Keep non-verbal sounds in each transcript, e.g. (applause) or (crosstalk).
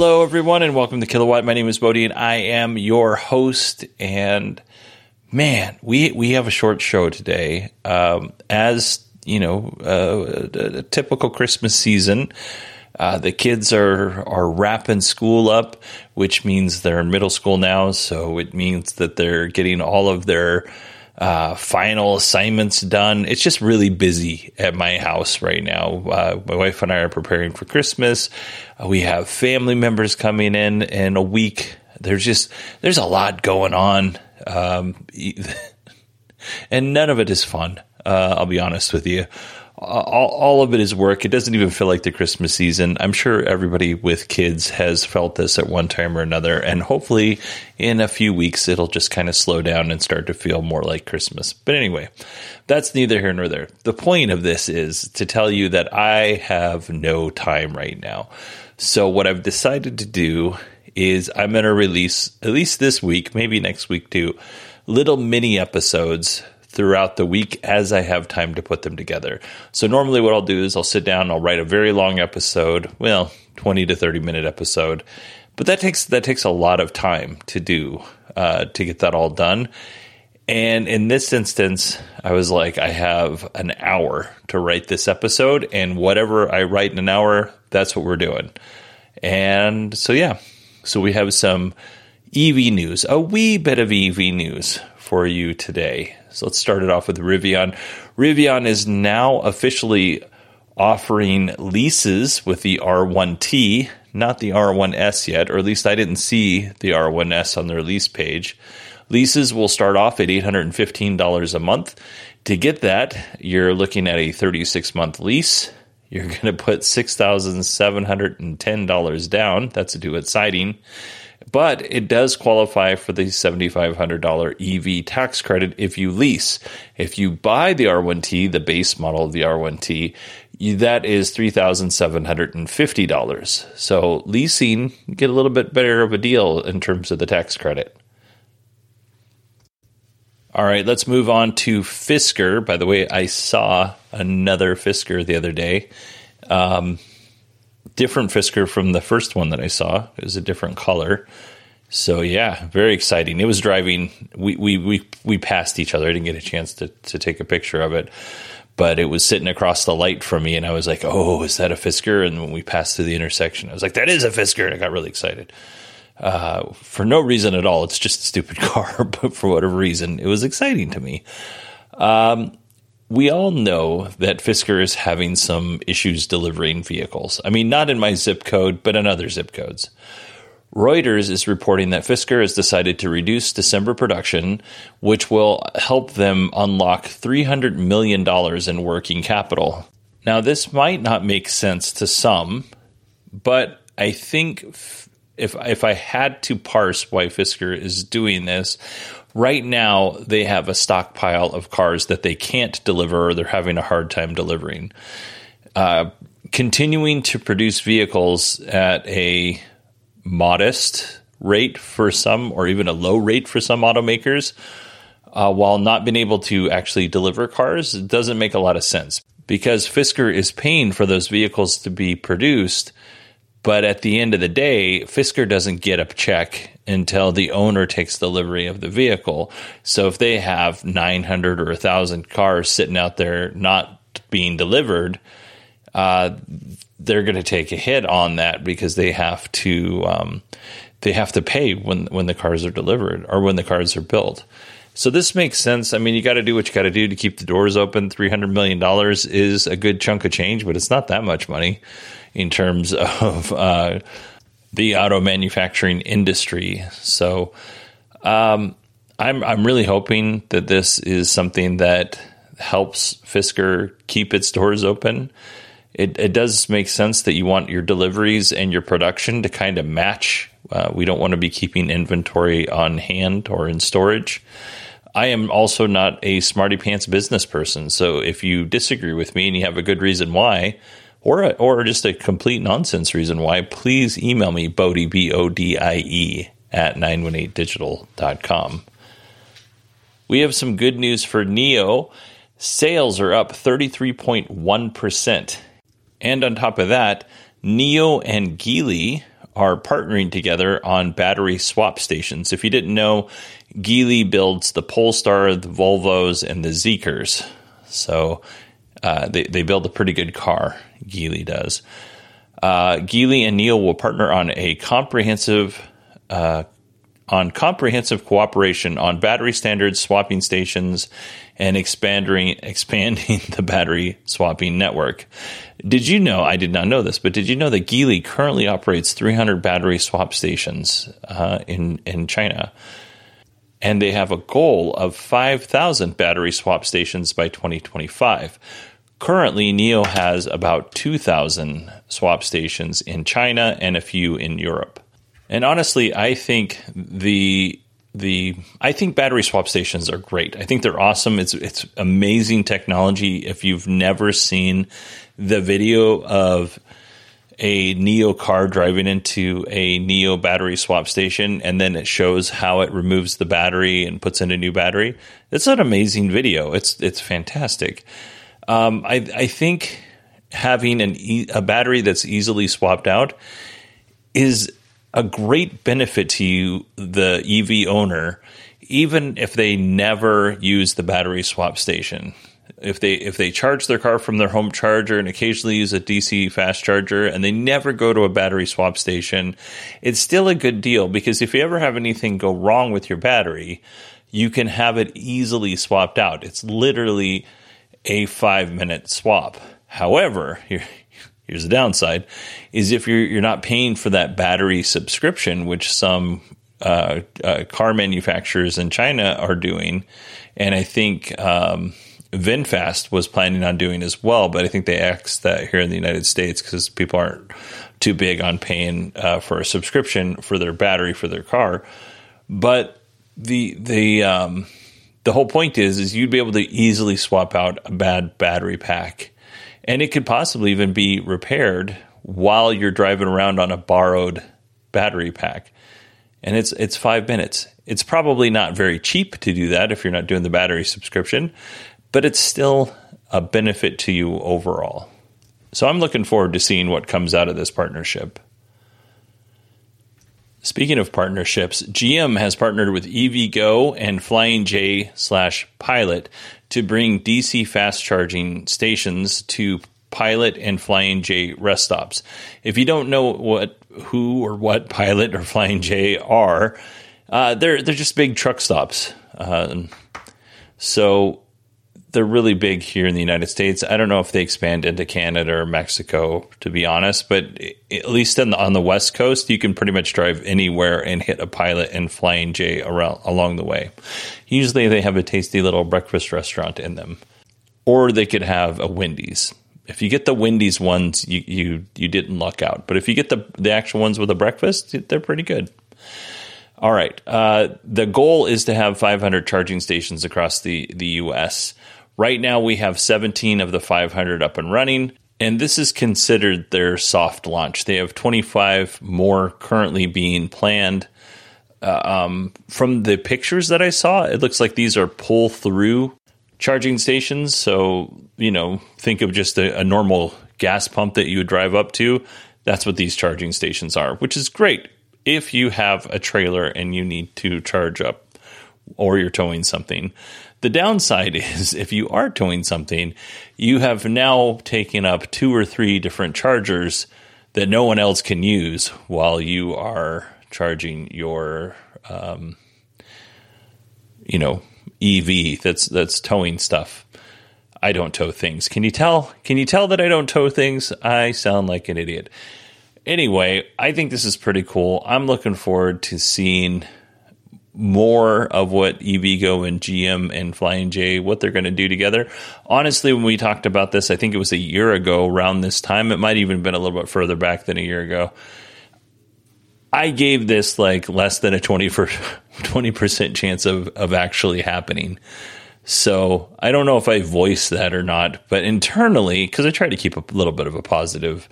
Hello, everyone, and welcome to Kilowatt. My name is Bodie, and I am your host. And man, we we have a short show today. Um, as you know, uh, a, a typical Christmas season. Uh, the kids are are wrapping school up, which means they're in middle school now. So it means that they're getting all of their uh, final assignments done. It's just really busy at my house right now. Uh, my wife and I are preparing for Christmas. Uh, we have family members coming in in a week. There's just there's a lot going on, um, (laughs) and none of it is fun. Uh, I'll be honest with you Uh, all, all of it is work. It doesn't even feel like the Christmas season. I'm sure everybody with kids has felt this at one time or another, and hopefully in a few weeks it'll just kind of slow down and start to feel more like Christmas. But anyway, that's neither here nor there. The point of this is to tell you that I have no time right now. So what I've decided to do is I'm going to release at least this week, maybe next week too, little mini episodes throughout the week as I have time to put them together. So normally what I'll do is I'll sit down, I'll write a very long episode, well, 20 to 30 minute episode. But that takes that takes a lot of time to do uh, to get that all done. And in this instance, I was like, I have an hour to write this episode, and whatever I write in an hour, that's what we're doing. And so, yeah, so we have some EV news, a wee bit of EV news for you today. So let's start it off with Rivian. Rivian is now officially offering leases with the R1T, not the R1S yet, or at least I didn't see the R1S on their lease page. Leases will start off at $815 a month. To get that, you're looking at a 36 month lease. You're (laughs) going to put $6,710 down. That's to do with siding but it does qualify for the $7,500 EV tax credit if you lease. If you buy the R1T, the base model of the R1T, that is $3,750. So leasing, get a little bit better of a deal in terms of the tax credit. All right, let's move on to Fisker. By the way, I saw another Fisker the other day. Um, different Fisker from the first one that I saw. It was a different color. So yeah, very exciting. It was driving. We we we we passed each other. I didn't get a chance to to take a picture of it, but it was sitting across the light from me, and I was like, "Oh, is that a Fisker?" And when we passed through the intersection, I was like, "That is a Fisker!" And I got really excited. Uh, for no reason at all. It's just a stupid (laughs) car, but for whatever reason, it was exciting to me. Um, we all know that Fisker is having some issues delivering vehicles. I mean, not in my zip code, but in other zip codes. Reuters is reporting that Fisker has decided to reduce December production, which will help them unlock $300 million in working capital. Now, this might not make sense to some, but I think if, if I had to parse why Fisker is doing this, right now they have a stockpile of cars that they can't deliver or they're having a hard time delivering. Uh, continuing to produce vehicles at a modest rate for some, or even a low rate for some automakers, uh, while not being able to actually deliver cars doesn't make a lot of sense because Fisker is paying for those vehicles to be produced. But at the end of the day, Fisker doesn't get a check until the owner takes delivery of the vehicle. So if they have 900 or 1,000 cars sitting out there not being delivered, uh, they're going to take a hit on that because they have to um, they have to pay when when the cars are delivered or when the cars are built. So this makes sense. I mean, you got to do what you got to do to keep the doors open. Three hundred million dollars is a good chunk of change, but it's not that much money in terms (laughs) of uh, the auto manufacturing industry. So um, I'm I'm really hoping that this is something that helps Fisker keep its doors open. It, it does make sense that you want your deliveries and your production to kind of match. Uh, we don't want to be keeping inventory on hand or in storage. I am also not a smarty pants business person. So if you disagree with me and you have a good reason why, or a, or just a complete nonsense reason why, please email me Bodie B O D I E at 918digital.com. We have some good news for NIO. Sales are up 33.1%. And on top of that, NIO and Geely are partnering together on battery swap stations. If you didn't know, Geely builds the Polestar, the Volvos, and the Zeekrs. So uh, they, they build a pretty good car, Geely does. Uh, Geely and NIO will partner on a comprehensive uh, on comprehensive cooperation on battery standards, swapping stations, and expanding expanding (laughs) the battery swapping network. Did you know? I did not know this, but did you know that Geely currently operates 300 battery swap stations uh, in in China? and they have a goal of 5,000 battery swap stations by 2025. Currently, NIO has about 2,000 swap stations in China and a few in Europe. And honestly, I think the the I think battery swap stations are great. I think they're awesome. It's it's amazing technology. If you've never seen the video of a NIO car driving into a NIO battery swap station, and then it shows how it removes the battery and puts in a new battery. It's an amazing video. It's it's fantastic. Um, I I think having an e- a battery that's easily swapped out is a great benefit to you, the EV owner, even if they never use the battery swap station if they if they charge their car from their home charger and occasionally use a DC fast charger and they never go to a battery swap station, it's still a good deal because if you ever have anything go wrong with your battery, you can have it easily swapped out. It's literally a 5 minute swap. However, (laughs) here, here's the downside is if you're you're not paying for that battery subscription which some uh, uh, car manufacturers in China are doing, and I think um, VinFast was planning on doing as well, but I think they axed that here in the United States because people aren't too big on paying uh, for a subscription for their battery for their car. But the the um, the whole point is is you'd be able to easily swap out a bad battery pack, and it could possibly even be repaired while you're driving around on a borrowed battery pack. And it's it's five minutes. It's probably not very cheap to do that if you're not doing the battery subscription, but it's still a benefit to you overall. So I'm looking forward to seeing what comes out of this partnership. Speaking of partnerships, GM has partnered with EVgo and Flying J slash Pilot to bring DC fast charging stations to Pilot and Flying J rest stops. If you don't know what who or what Pilot or Flying J are, uh, they're they're just big truck stops. Uh, so they're really big here in the United States. I don't know if they expand into Canada or Mexico, to be honest, but at least the, on the West Coast, you can pretty much drive anywhere and hit a pilot and flying J around along the way. Usually, they have a tasty little breakfast restaurant in them, or they could have a Wendy's. If you get the Wendy's ones, you you you didn't luck out. But if you get the the actual ones with a breakfast, they're pretty good. All right. Uh, the goal is to have 500 charging stations across the, the U.S. Right now, we have 17 of the 500 up and running, and this is considered their soft launch. They have 25 more currently being planned uh, um, from the pictures that I saw, it looks like these are pull through charging stations. So, you know, think of just a, a normal gas pump that you would drive up to. That's what these charging stations are, which is great if you have a trailer and you need to charge up or you're towing something. The downside (laughs) is if you are towing something, you have now taken up two or three different chargers that no one else can use while you are charging your, um, you know, EV that's that's towing stuff. I don't tow things. Can you tell? Can you tell that I don't tow things? I sound like an idiot. Anyway, I think this is pretty cool. I'm looking forward to seeing more of what EVgo and GM and Flying J what they're going to do together. Honestly, when we talked about this, I think it was a year ago around this time. It might even have been a little bit further back than a year ago. I gave this like less than a (laughs) 20 percent chance of of actually happening. So I don't know if I voiced that or not, but internally, because I try to keep a little bit of a positive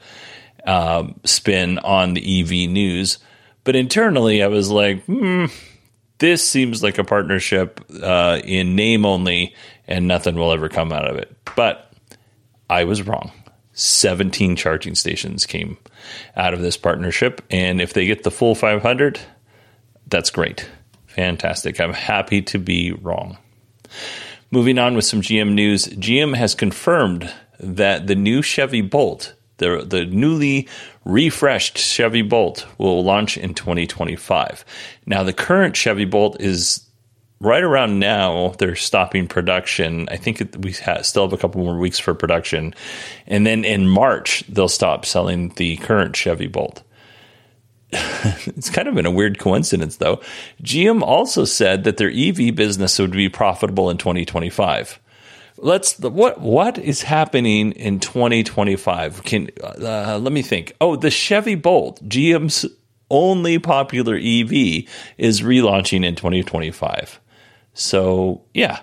um, spin on the EV news, but internally I was like, hmm, this seems like a partnership uh, in name only, and nothing will ever come out of it. But I was wrong. 17 charging stations came out of this partnership. And if they get the full 500, that's great. Fantastic. I'm happy to be wrong. Moving on with some GM news GM has confirmed that the new Chevy Bolt, the, the newly refreshed Chevy Bolt, will launch in 2025. Now, the current Chevy Bolt is right around now they're stopping production. I think we still have a couple more weeks for production, and then in March they'll stop selling the current Chevy Bolt. (laughs) it's kind of been a weird coincidence, though. GM also said that their EV business would be profitable in 2025. Let's what what is happening in 2025? Can uh, let me think. Oh, the Chevy Bolt, GM's only popular EV, is relaunching in 2025. So, yeah,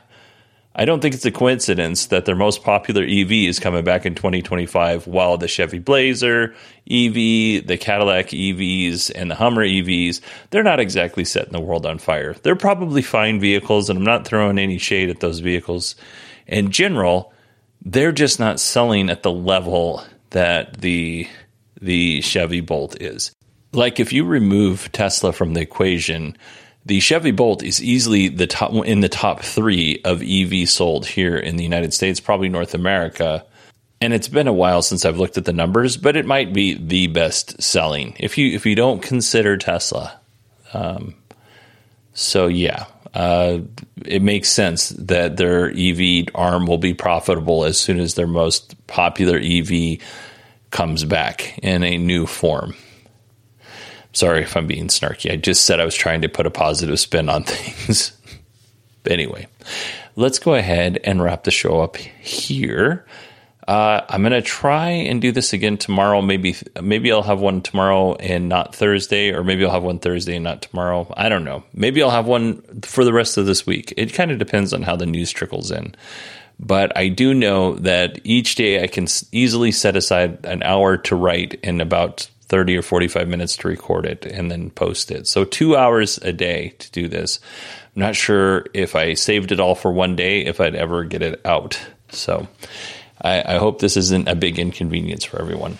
I don't think it's a coincidence that their most popular EV is coming back in 2025 while the Chevy Blazer EV, the Cadillac EVs, and the Hummer EVs, they're not exactly setting the world on fire. They're probably fine vehicles, and I'm not throwing any shade at those vehicles. In general, they're just not selling at the level that the the Chevy Bolt is. Like if you remove Tesla from the equation, the Chevy Bolt is easily the top in the top three of EV sold here in the United States, probably North America. And it's been a while since I've looked at the numbers, but it might be the best selling if you if you don't consider Tesla. Um, so yeah, uh, it makes sense that their EV arm will be profitable as soon as their most popular EV comes back in a new form. Sorry if I'm being snarky. I just said I was trying to put a positive spin on (laughs) things. anyway, let's go ahead and wrap the show up here. Uh, I'm gonna try and do this again tomorrow. Maybe maybe I'll have one tomorrow and not Thursday, or maybe I'll have one Thursday and not tomorrow. I don't know. Maybe I'll have one for the rest of this week. It kind of depends on how the news trickles in. But I do know that each day I can easily set aside an hour to write in about 30 or 45 minutes to record it and then post it. So, two hours a day to do this. I'm not sure if I saved it all for one day, if I'd ever get it out. So, I, I hope this isn't a big inconvenience for everyone.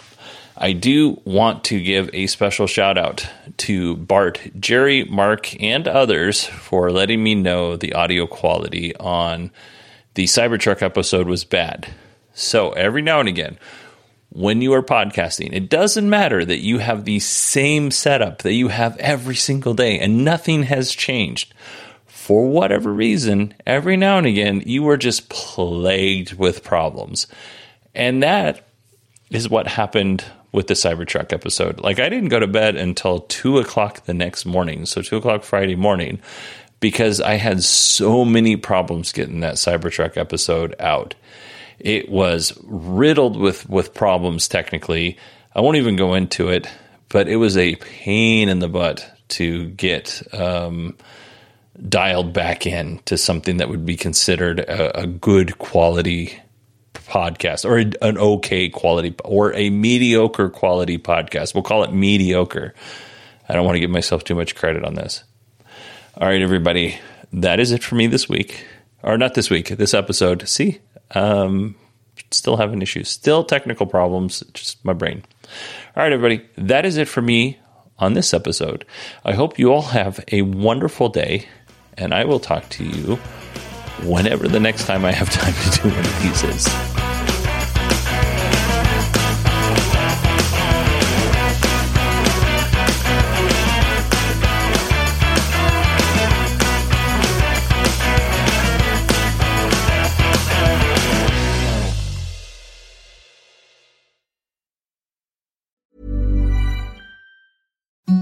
I do want to give a special shout out to Bart, Jerry, Mark, and others for letting me know the audio quality on the Cybertruck episode was bad. So, every now and again, when you are podcasting. It doesn't matter that you have the same setup that you have every single day and nothing has changed. For whatever reason, every now and again, you are just plagued with problems. And that is what happened with the Cybertruck episode. Like, I didn't go to bed until two o'clock the next morning. So, two o'clock Friday morning, because I had so many problems getting that Cybertruck episode out. It was riddled with with problems technically. I won't even go into it, but it was a pain in the butt to get um, dialed back in to something that would be considered a, a good quality podcast or a, an okay quality or a mediocre quality podcast. We'll call it mediocre. I don't want to give myself too much credit on this. All right, everybody. That is it for me this week. Or not this week, this episode. See? Um, still having issues. Still technical problems. Just my brain. All right, everybody. That is it for me on this episode. I hope you all have a wonderful day, and I will talk to you whenever the next time I have (laughs) time to do one of these is.